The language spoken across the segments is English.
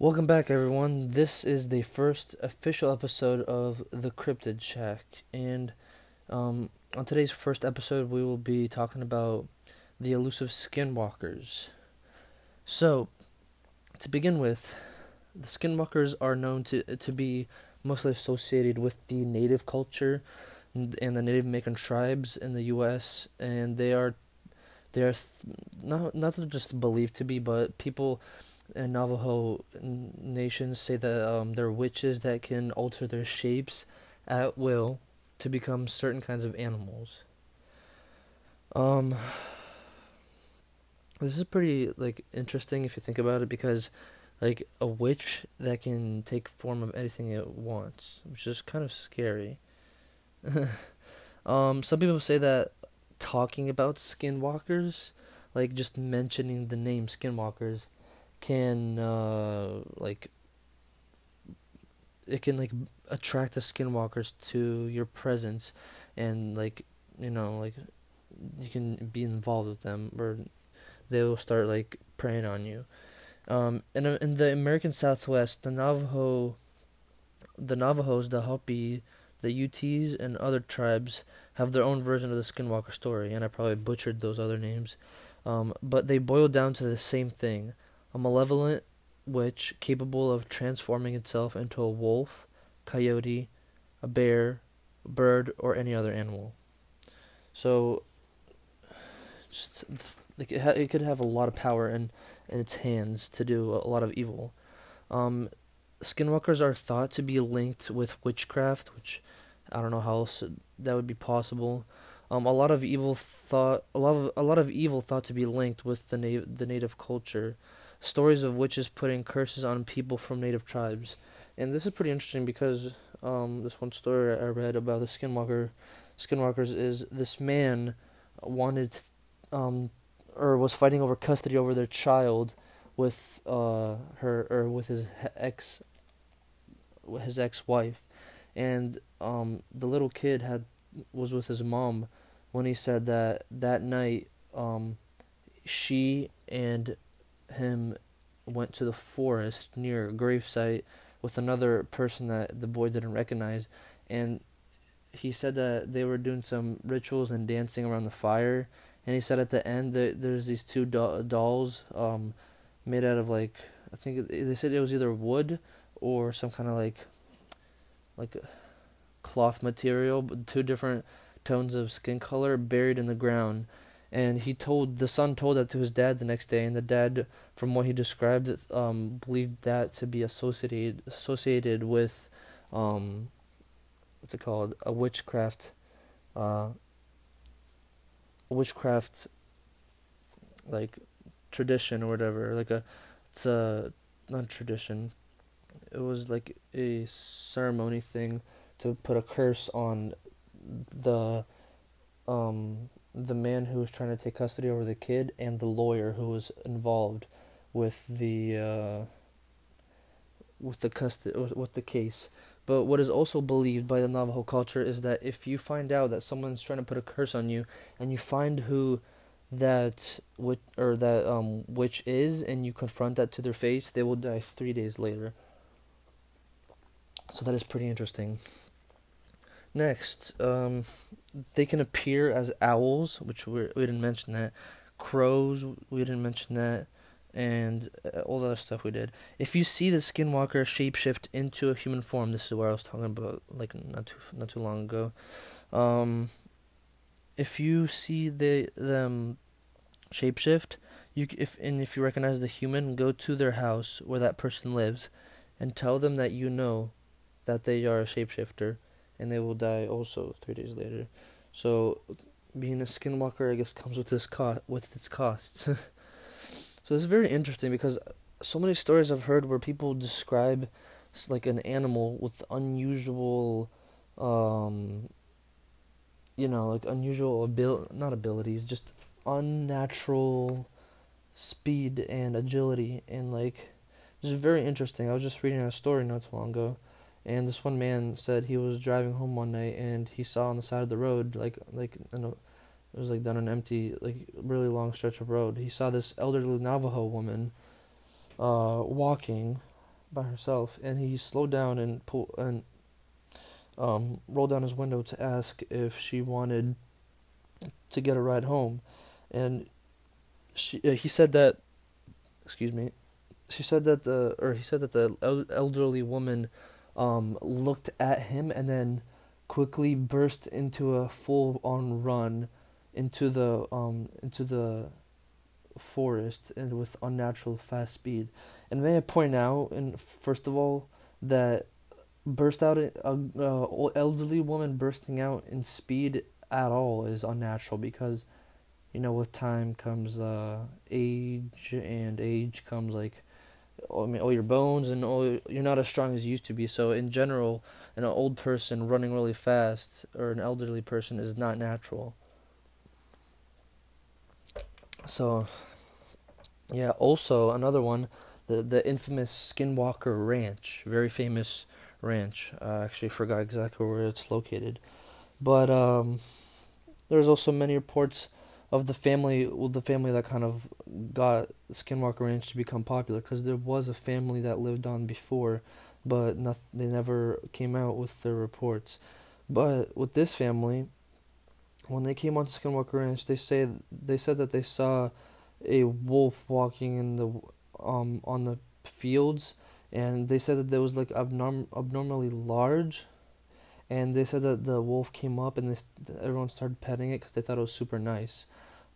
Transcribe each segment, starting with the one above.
Welcome back, everyone. This is the first official episode of the Cryptid Shack, and um, on today's first episode, we will be talking about the elusive skinwalkers. So, to begin with, the skinwalkers are known to to be mostly associated with the native culture and the Native American tribes in the U.S., and they are they are th- not not just believed to be, but people and Navajo nations say that um, they're witches that can alter their shapes at will to become certain kinds of animals. Um, this is pretty like interesting if you think about it because like a witch that can take form of anything it wants, which is kind of scary. um, some people say that talking about skinwalkers, like just mentioning the name skinwalkers, can uh, like it can like attract the skinwalkers to your presence and like you know like you can be involved with them or they will start like preying on you. Um in, in the american southwest the navajo the navajos the hopi the Utes and other tribes have their own version of the skinwalker story and i probably butchered those other names. Um, but they boil down to the same thing a malevolent witch capable of transforming itself into a wolf, coyote, a bear, a bird, or any other animal. So, just like it, ha- it could have a lot of power in, in its hands to do a lot of evil. Um, skinwalkers are thought to be linked with witchcraft, which I don't know how else that would be possible. Um, a lot of evil thought, a lot of a lot of evil thought to be linked with the na- the native culture stories of witches putting curses on people from native tribes. And this is pretty interesting because um, this one story I read about the skinwalker skinwalkers is this man wanted um, or was fighting over custody over their child with uh, her or with his ex his ex-wife and um, the little kid had was with his mom when he said that that night um, she and him went to the forest near a gravesite with another person that the boy didn't recognize, and he said that they were doing some rituals and dancing around the fire. And he said at the end that there's these two do- dolls um, made out of like I think they said it was either wood or some kind of like like cloth material, two different tones of skin color buried in the ground and he told the son told that to his dad the next day and the dad from what he described um believed that to be associated associated with um what's it called? A witchcraft uh a witchcraft like tradition or whatever. Like a it's a not tradition. It was like a ceremony thing to put a curse on the um the man who was trying to take custody over the kid and the lawyer who was involved with the uh, with the custody with the case. But what is also believed by the Navajo culture is that if you find out that someone's trying to put a curse on you, and you find who that witch or that um witch is, and you confront that to their face, they will die three days later. So that is pretty interesting. Next, um, they can appear as owls, which we we didn't mention that. Crows, we didn't mention that, and uh, all the other stuff we did. If you see the skinwalker shapeshift into a human form, this is where I was talking about, like not too not too long ago. Um, if you see the them shapeshift, you if and if you recognize the human, go to their house where that person lives, and tell them that you know that they are a shapeshifter and they will die also three days later. So being a skinwalker, I guess, comes with this cost with its costs. so it's very interesting because so many stories I've heard where people describe like an animal with unusual, um, you know, like unusual abil not abilities, just unnatural speed and agility and like just very interesting. I was just reading a story not too long ago and this one man said he was driving home one night and he saw on the side of the road, like like in a, it was like down an empty, like really long stretch of road. He saw this elderly Navajo woman, uh, walking, by herself, and he slowed down and pull and um, rolled down his window to ask if she wanted to get a ride home, and she uh, he said that, excuse me, she said that the or he said that the elderly woman um, looked at him and then quickly burst into a full on run into the um into the forest and with unnatural fast speed. And may I point out, and first of all, that burst out a, a elderly woman bursting out in speed at all is unnatural because you know with time comes uh age and age comes like I mean all your bones and all you're not as strong as you used to be. So in general an old person running really fast or an elderly person is not natural. So yeah also another one the the infamous Skinwalker Ranch very famous ranch. I actually forgot exactly where it's located, but um, there's also many reports of the family, well, the family that kind of got Skinwalker Ranch to become popular because there was a family that lived on before, but not, they never came out with their reports. But with this family, when they came onto Skinwalker Ranch, they say they said that they saw a wolf walking in the um on the fields and they said that there was like abnorm- abnormally large and they said that the wolf came up and they, everyone started petting it because they thought it was super nice.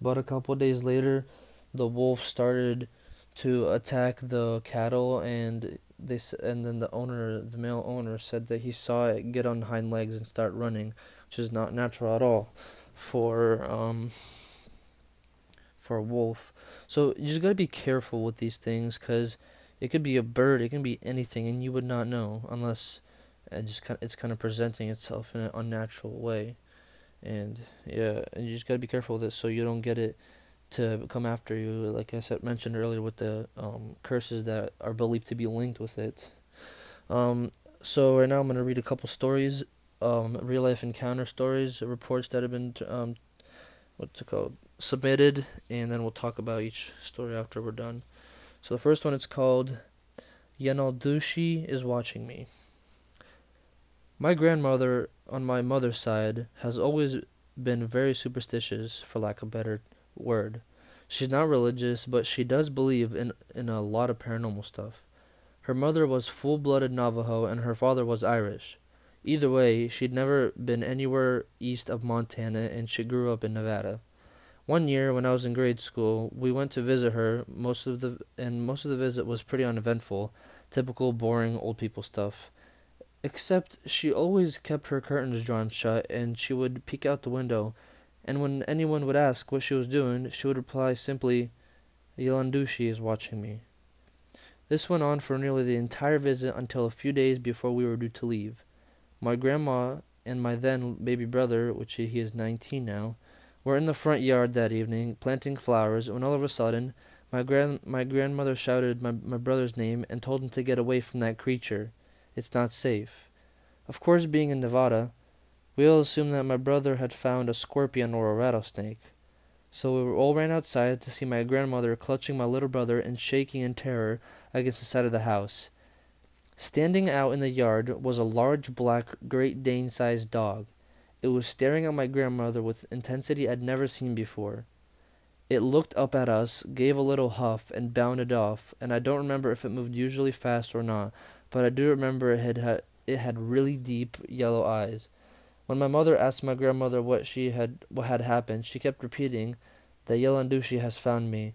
But a couple days later the wolf started to attack the cattle and they and then the owner the male owner said that he saw it get on hind legs and start running which is not natural at all for um for a wolf. So you just got to be careful with these things cuz it could be a bird, it can be anything, and you would not know unless it just kind of, it's kind of presenting itself in an unnatural way. And yeah, and you just gotta be careful with it so you don't get it to come after you. Like I said, mentioned earlier with the um, curses that are believed to be linked with it. Um, so right now I'm gonna read a couple stories, um, real life encounter stories, reports that have been um, what's it called submitted, and then we'll talk about each story after we're done. So the first one it's called Yenaldushi is watching me. My grandmother on my mother's side has always been very superstitious for lack of a better word. She's not religious, but she does believe in in a lot of paranormal stuff. Her mother was full-blooded Navajo and her father was Irish. Either way, she'd never been anywhere east of Montana and she grew up in Nevada. One year when I was in grade school, we went to visit her. Most of the and most of the visit was pretty uneventful, typical boring old people stuff. Except she always kept her curtains drawn shut and she would peek out the window, and when anyone would ask what she was doing, she would reply simply, Yilandushi is watching me. This went on for nearly the entire visit until a few days before we were due to leave. My grandma and my then baby brother, which he is nineteen now, were in the front yard that evening, planting flowers, when all of a sudden my grand my grandmother shouted my, my brother's name and told him to get away from that creature. It's not safe. Of course, being in Nevada, we all assumed that my brother had found a scorpion or a rattlesnake. So we all ran outside to see my grandmother clutching my little brother and shaking in terror against the side of the house. Standing out in the yard was a large black Great Dane sized dog. It was staring at my grandmother with intensity I'd never seen before. It looked up at us, gave a little huff, and bounded off, and I don't remember if it moved usually fast or not, but I do remember it had, it had really deep yellow eyes. When my mother asked my grandmother what she had what had happened, she kept repeating, "The Yelandushi has found me."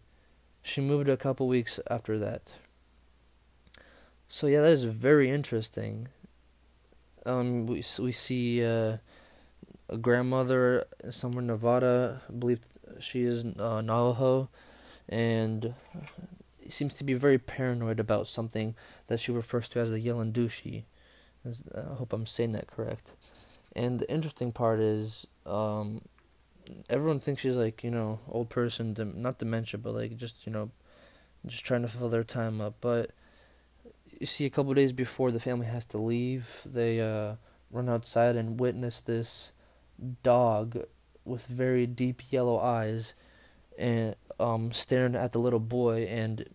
She moved a couple weeks after that. So yeah, that is very interesting. Um, we we see uh, a grandmother somewhere in Nevada. I believe she is uh, Navajo, and seems to be very paranoid about something that she refers to as the Yelandushi. I hope I'm saying that correct. And the interesting part is, um, everyone thinks she's like you know old person, not dementia, but like just you know, just trying to fill their time up. But you see, a couple days before the family has to leave, they uh, run outside and witness this dog with very deep yellow eyes and um staring at the little boy and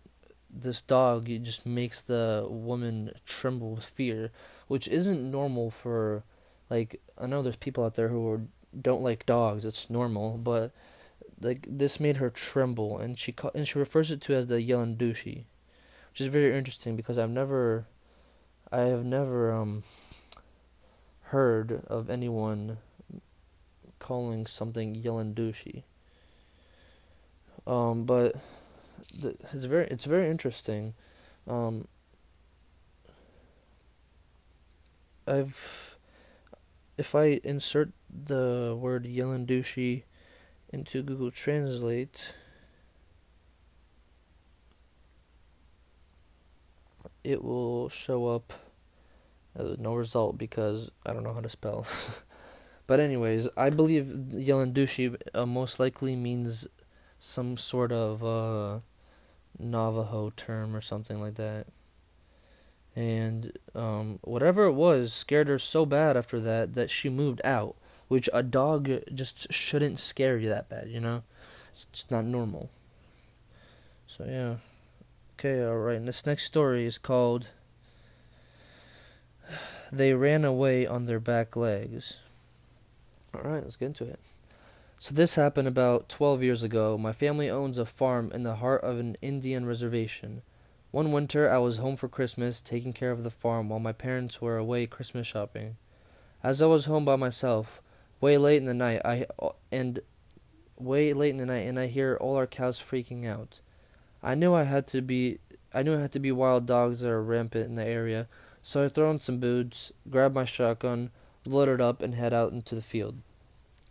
this dog just makes the woman tremble with fear, which isn't normal for like I know there's people out there who are, don't like dogs. It's normal, but like this made her tremble, and she ca- and she refers it to as the Yelendushi, which is very interesting because I've never, I have never um heard of anyone calling something Yelendushi. Um, but the, it's very it's very interesting. Um, I've if I insert the word Yelendushi into Google Translate, it will show up as no result because I don't know how to spell. but anyways, I believe Yelendushi uh, most likely means some sort of uh, Navajo term or something like that. And um, whatever it was scared her so bad after that that she moved out, which a dog just shouldn't scare you that bad, you know? It's just not normal. So, yeah. Okay, alright. And this next story is called They Ran Away on Their Back Legs. Alright, let's get into it. So this happened about 12 years ago. My family owns a farm in the heart of an Indian reservation. One winter I was home for Christmas, taking care of the farm while my parents were away Christmas shopping. As I was home by myself, way late in the night, I and way late in the night and I hear all our cows freaking out. I knew I had to be I knew it had to be wild dogs that are rampant in the area, so I throw on some boots, grab my shotgun, load it up, and head out into the field.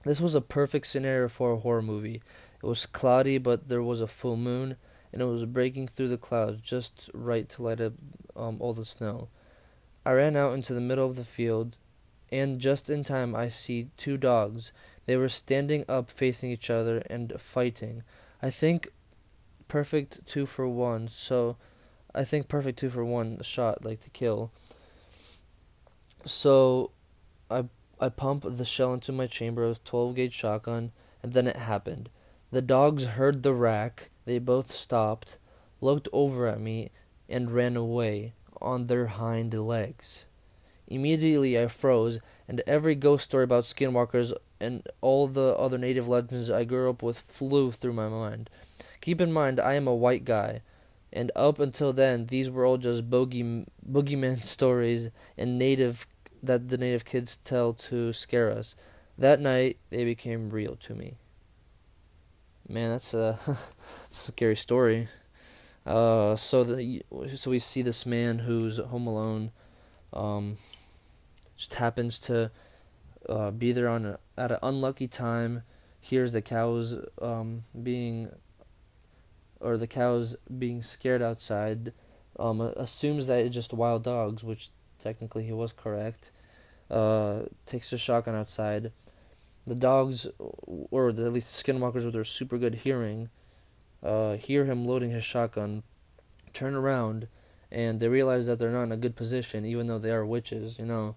This was a perfect scenario for a horror movie. It was cloudy, but there was a full moon, and it was breaking through the clouds just right to light up um, all the snow. I ran out into the middle of the field, and just in time I see two dogs. They were standing up facing each other and fighting. I think perfect two for one, so I think perfect two for one shot, like to kill. So I I pump the shell into my chamber with 12 gauge shotgun, and then it happened. The dogs heard the rack, they both stopped, looked over at me, and ran away on their hind legs. Immediately I froze, and every ghost story about skinwalkers and all the other native legends I grew up with flew through my mind. Keep in mind, I am a white guy, and up until then, these were all just bogey boogeyman stories and native that the native kids tell to scare us. That night, they became real to me. Man, that's a, scary story. Uh, so the so we see this man who's home alone, um, just happens to uh, be there on a, at an unlucky time. Hears the cows um, being, or the cows being scared outside. Um, assumes that it's just wild dogs, which technically he was correct uh, takes a shotgun outside. The dogs, or at least the skinwalkers with their super good hearing, uh, hear him loading his shotgun, turn around, and they realize that they're not in a good position, even though they are witches, you know.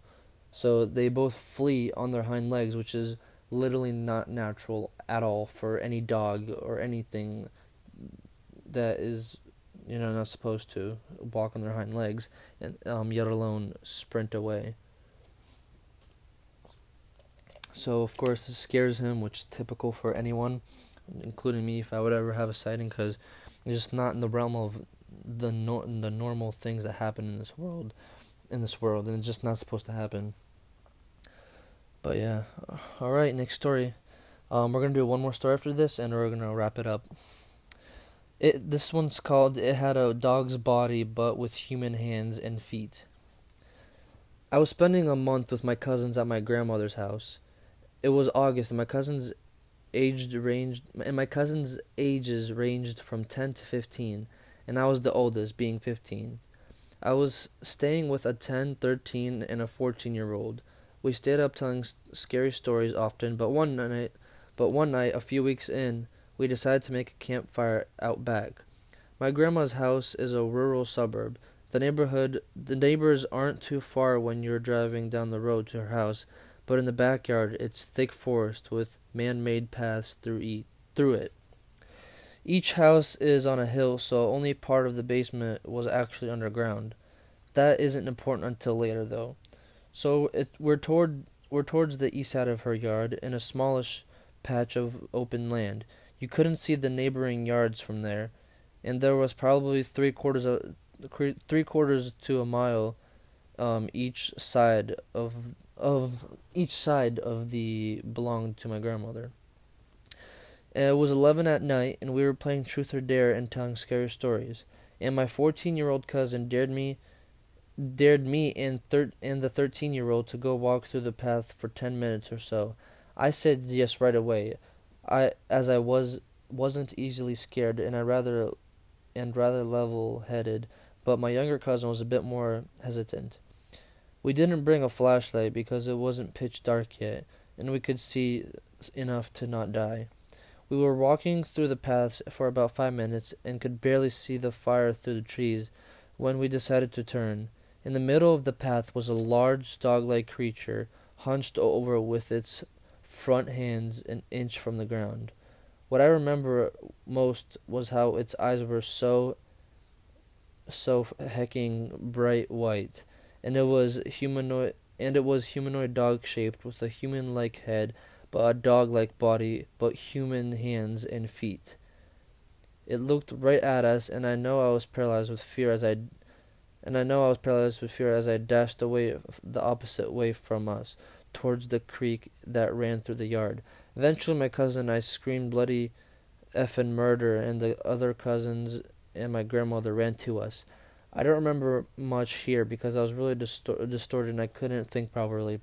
So they both flee on their hind legs, which is literally not natural at all for any dog or anything that is, you know, not supposed to walk on their hind legs, and um, yet alone sprint away. So of course this scares him, which is typical for anyone, including me, if I would ever have a sighting, because it's just not in the realm of the no- the normal things that happen in this world, in this world, and it's just not supposed to happen. But yeah, all right, next story. Um, we're gonna do one more story after this, and we're gonna wrap it up. It this one's called "It Had a Dog's Body but with Human Hands and Feet." I was spending a month with my cousins at my grandmother's house it was August, and my cousins aged ranged, and my cousins' ages ranged from ten to fifteen, and I was the oldest, being fifteen. I was staying with a 10, 13, and a 14 year old. We stayed up telling scary stories often, but one night, but one night, a few weeks in, we decided to make a campfire out back. My grandma's house is a rural suburb. The neighborhood, the neighbors aren't too far when you're driving down the road to her house, but in the backyard it's thick forest with man-made paths through, e- through it. Each house is on a hill, so only part of the basement was actually underground. That isn't important until later, though. So it, we're toward we're towards the east side of her yard, in a smallish patch of open land. You couldn't see the neighboring yards from there, and there was probably three quarters of three quarters to a mile um, each side of of each side of the belonged to my grandmother. Uh, it was eleven at night, and we were playing truth or dare and telling scary stories. And my fourteen-year-old cousin dared me, dared me and thir- and the thirteen-year-old to go walk through the path for ten minutes or so. I said yes right away. I as I was wasn't easily scared, and I rather and rather level-headed, but my younger cousin was a bit more hesitant. We didn't bring a flashlight because it wasn't pitch dark yet, and we could see enough to not die. We were walking through the paths for about five minutes and could barely see the fire through the trees when we decided to turn. In the middle of the path was a large dog like creature, hunched over with its front hands an inch from the ground. What I remember most was how its eyes were so so hecking bright white, and it was humanoid and it was humanoid dog shaped with a human like head but a dog like body, but human hands and feet. It looked right at us, and I know I was paralyzed with fear as I and I know I was paralyzed with fear as I dashed away the opposite way from us, towards the creek that ran through the yard. Eventually, my cousin and I screamed bloody effing murder, and the other cousins and my grandmother ran to us. I don't remember much here because I was really distor- distorted and I couldn't think properly.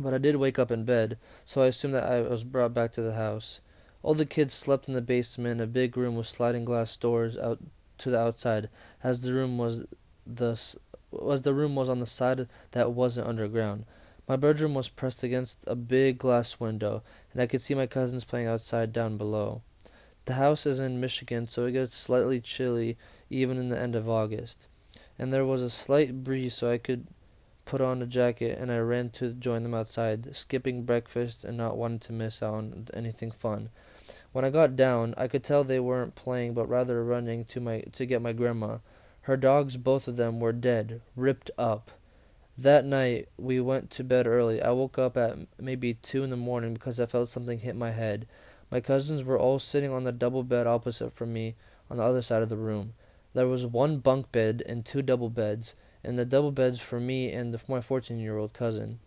But I did wake up in bed, so I assumed that I was brought back to the house. All the kids slept in the basement a big room with sliding glass doors out to the outside, as the room was the as the room was on the side that wasn't underground. My bedroom was pressed against a big glass window, and I could see my cousins playing outside down below. The house is in Michigan, so it gets slightly chilly even in the end of August, and there was a slight breeze, so I could put on a jacket, and I ran to join them outside, skipping breakfast and not wanting to miss out on anything fun. When I got down, I could tell they weren't playing, but rather running to my to get my grandma. Her dogs, both of them, were dead, ripped up. That night we went to bed early. I woke up at maybe two in the morning because I felt something hit my head. My cousins were all sitting on the double bed opposite from me on the other side of the room. There was one bunk bed and two double beds and the double beds for me and the, my 14 year old cousin.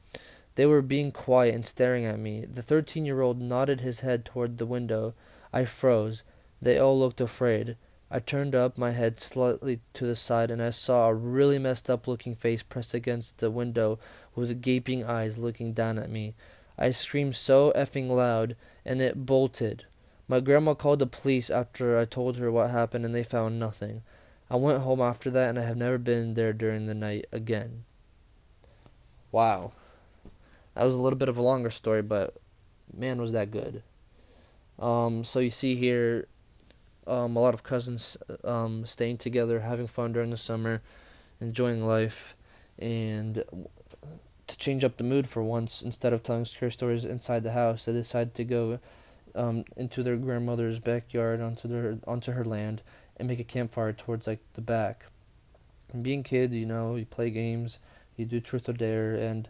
They were being quiet and staring at me. The 13 year old nodded his head toward the window. I froze. They all looked afraid. I turned up my head slightly to the side and I saw a really messed up looking face pressed against the window with gaping eyes looking down at me. I screamed so effing loud and it bolted. My grandma called the police after I told her what happened and they found nothing. I went home after that and I have never been there during the night again. Wow. That was a little bit of a longer story, but man, was that good. Um, so you see here um, a lot of cousins um, staying together, having fun during the summer, enjoying life, and to change up the mood for once, instead of telling scary stories inside the house, they decided to go um, into their grandmother's backyard, onto their onto her land, and make a campfire towards like the back. And being kids, you know, you play games, you do truth or dare, and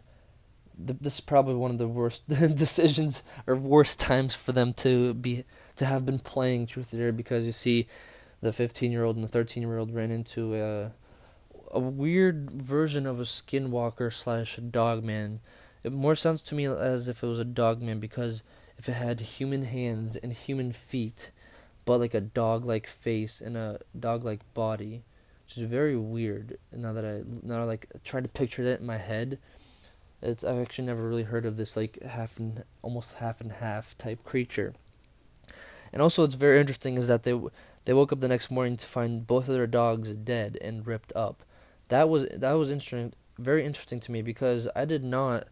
th- this is probably one of the worst decisions or worst times for them to be to have been playing truth or dare because you see the 15 year old and the 13 year old ran into a a weird version of a skinwalker slash dog man. It more sounds to me as if it was a dog man because if it had human hands and human feet but like a dog like face and a dog like body, which is very weird. Now that I now like try to picture that in my head, it's I've actually never really heard of this like half and almost half and half type creature. And also, it's very interesting is that they they woke up the next morning to find both of their dogs dead and ripped up. That was that was interesting, very interesting to me because I did not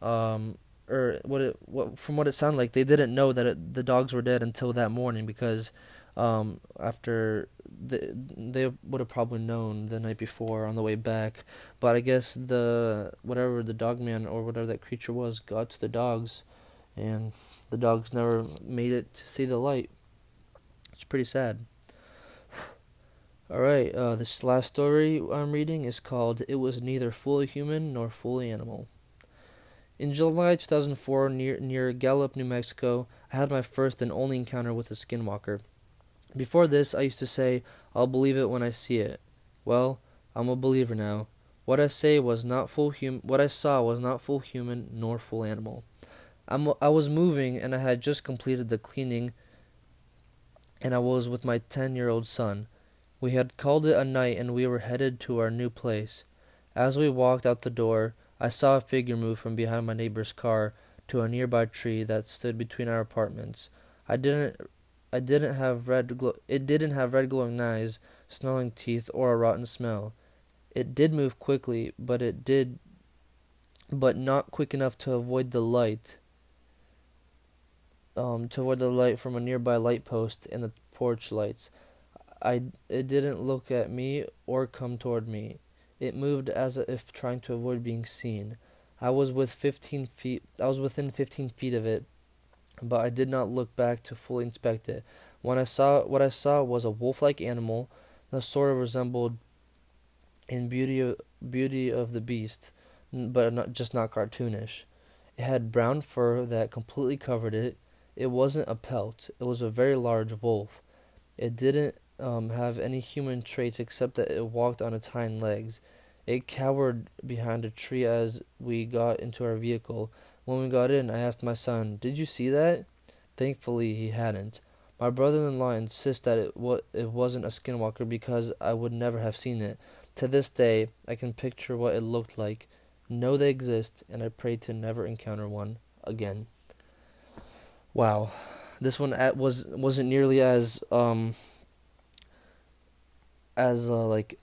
um, or what it what from what it sounded like they didn't know that it, the dogs were dead until that morning because um, after the, they would have probably known the night before on the way back but i guess the whatever the dog man or whatever that creature was got to the dogs and the dogs never made it to see the light It's pretty sad. All right, uh, this last story I'm reading is called "It Was Neither Fully Human Nor Fully Animal." In July 2004, near near Gallup, New Mexico, I had my first and only encounter with a skinwalker. Before this, I used to say, "I'll believe it when I see it." Well, I'm a believer now. What I say was not full hum- What I saw was not full human nor full animal. I'm, I was moving and I had just completed the cleaning, and I was with my ten-year-old son. We had called it a night and we were headed to our new place. As we walked out the door, I saw a figure move from behind my neighbor's car to a nearby tree that stood between our apartments. I didn't I didn't have red glo- it didn't have red glowing eyes, snarling teeth, or a rotten smell. It did move quickly, but it did but not quick enough to avoid the light. Um, to avoid the light from a nearby light post and the porch lights. I it didn't look at me or come toward me. It moved as if trying to avoid being seen. I was with 15 feet. I was within 15 feet of it, but I did not look back to fully inspect it. When I saw what I saw was a wolf-like animal that sort of resembled in beauty beauty of the beast, but not just not cartoonish. It had brown fur that completely covered it. It wasn't a pelt. It was a very large wolf. It didn't um, have any human traits except that it walked on its hind legs. It cowered behind a tree as we got into our vehicle. When we got in, I asked my son, "Did you see that?" Thankfully, he hadn't. My brother-in-law insists that it it wasn't a skinwalker because I would never have seen it. To this day, I can picture what it looked like, know they exist, and I pray to never encounter one again. Wow, this one was wasn't nearly as um as uh, like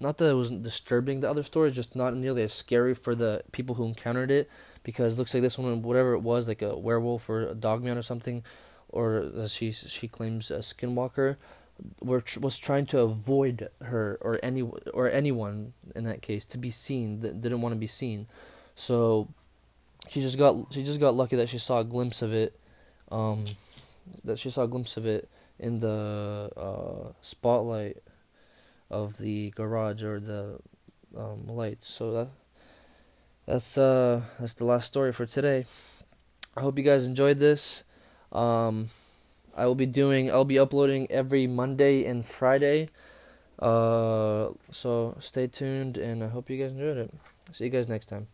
not that it wasn't disturbing the other story, just not nearly as scary for the people who encountered it because it looks like this one whatever it was like a werewolf or a dogman or something or she she claims a skinwalker were was trying to avoid her or any or anyone in that case to be seen that didn't want to be seen. So she just got she just got lucky that she saw a glimpse of it um that she saw a glimpse of it in the uh spotlight of the garage or the um. So that that's uh that's the last story for today. I hope you guys enjoyed this. Um, I will be doing I'll be uploading every Monday and Friday. Uh, so stay tuned and I hope you guys enjoyed it. See you guys next time.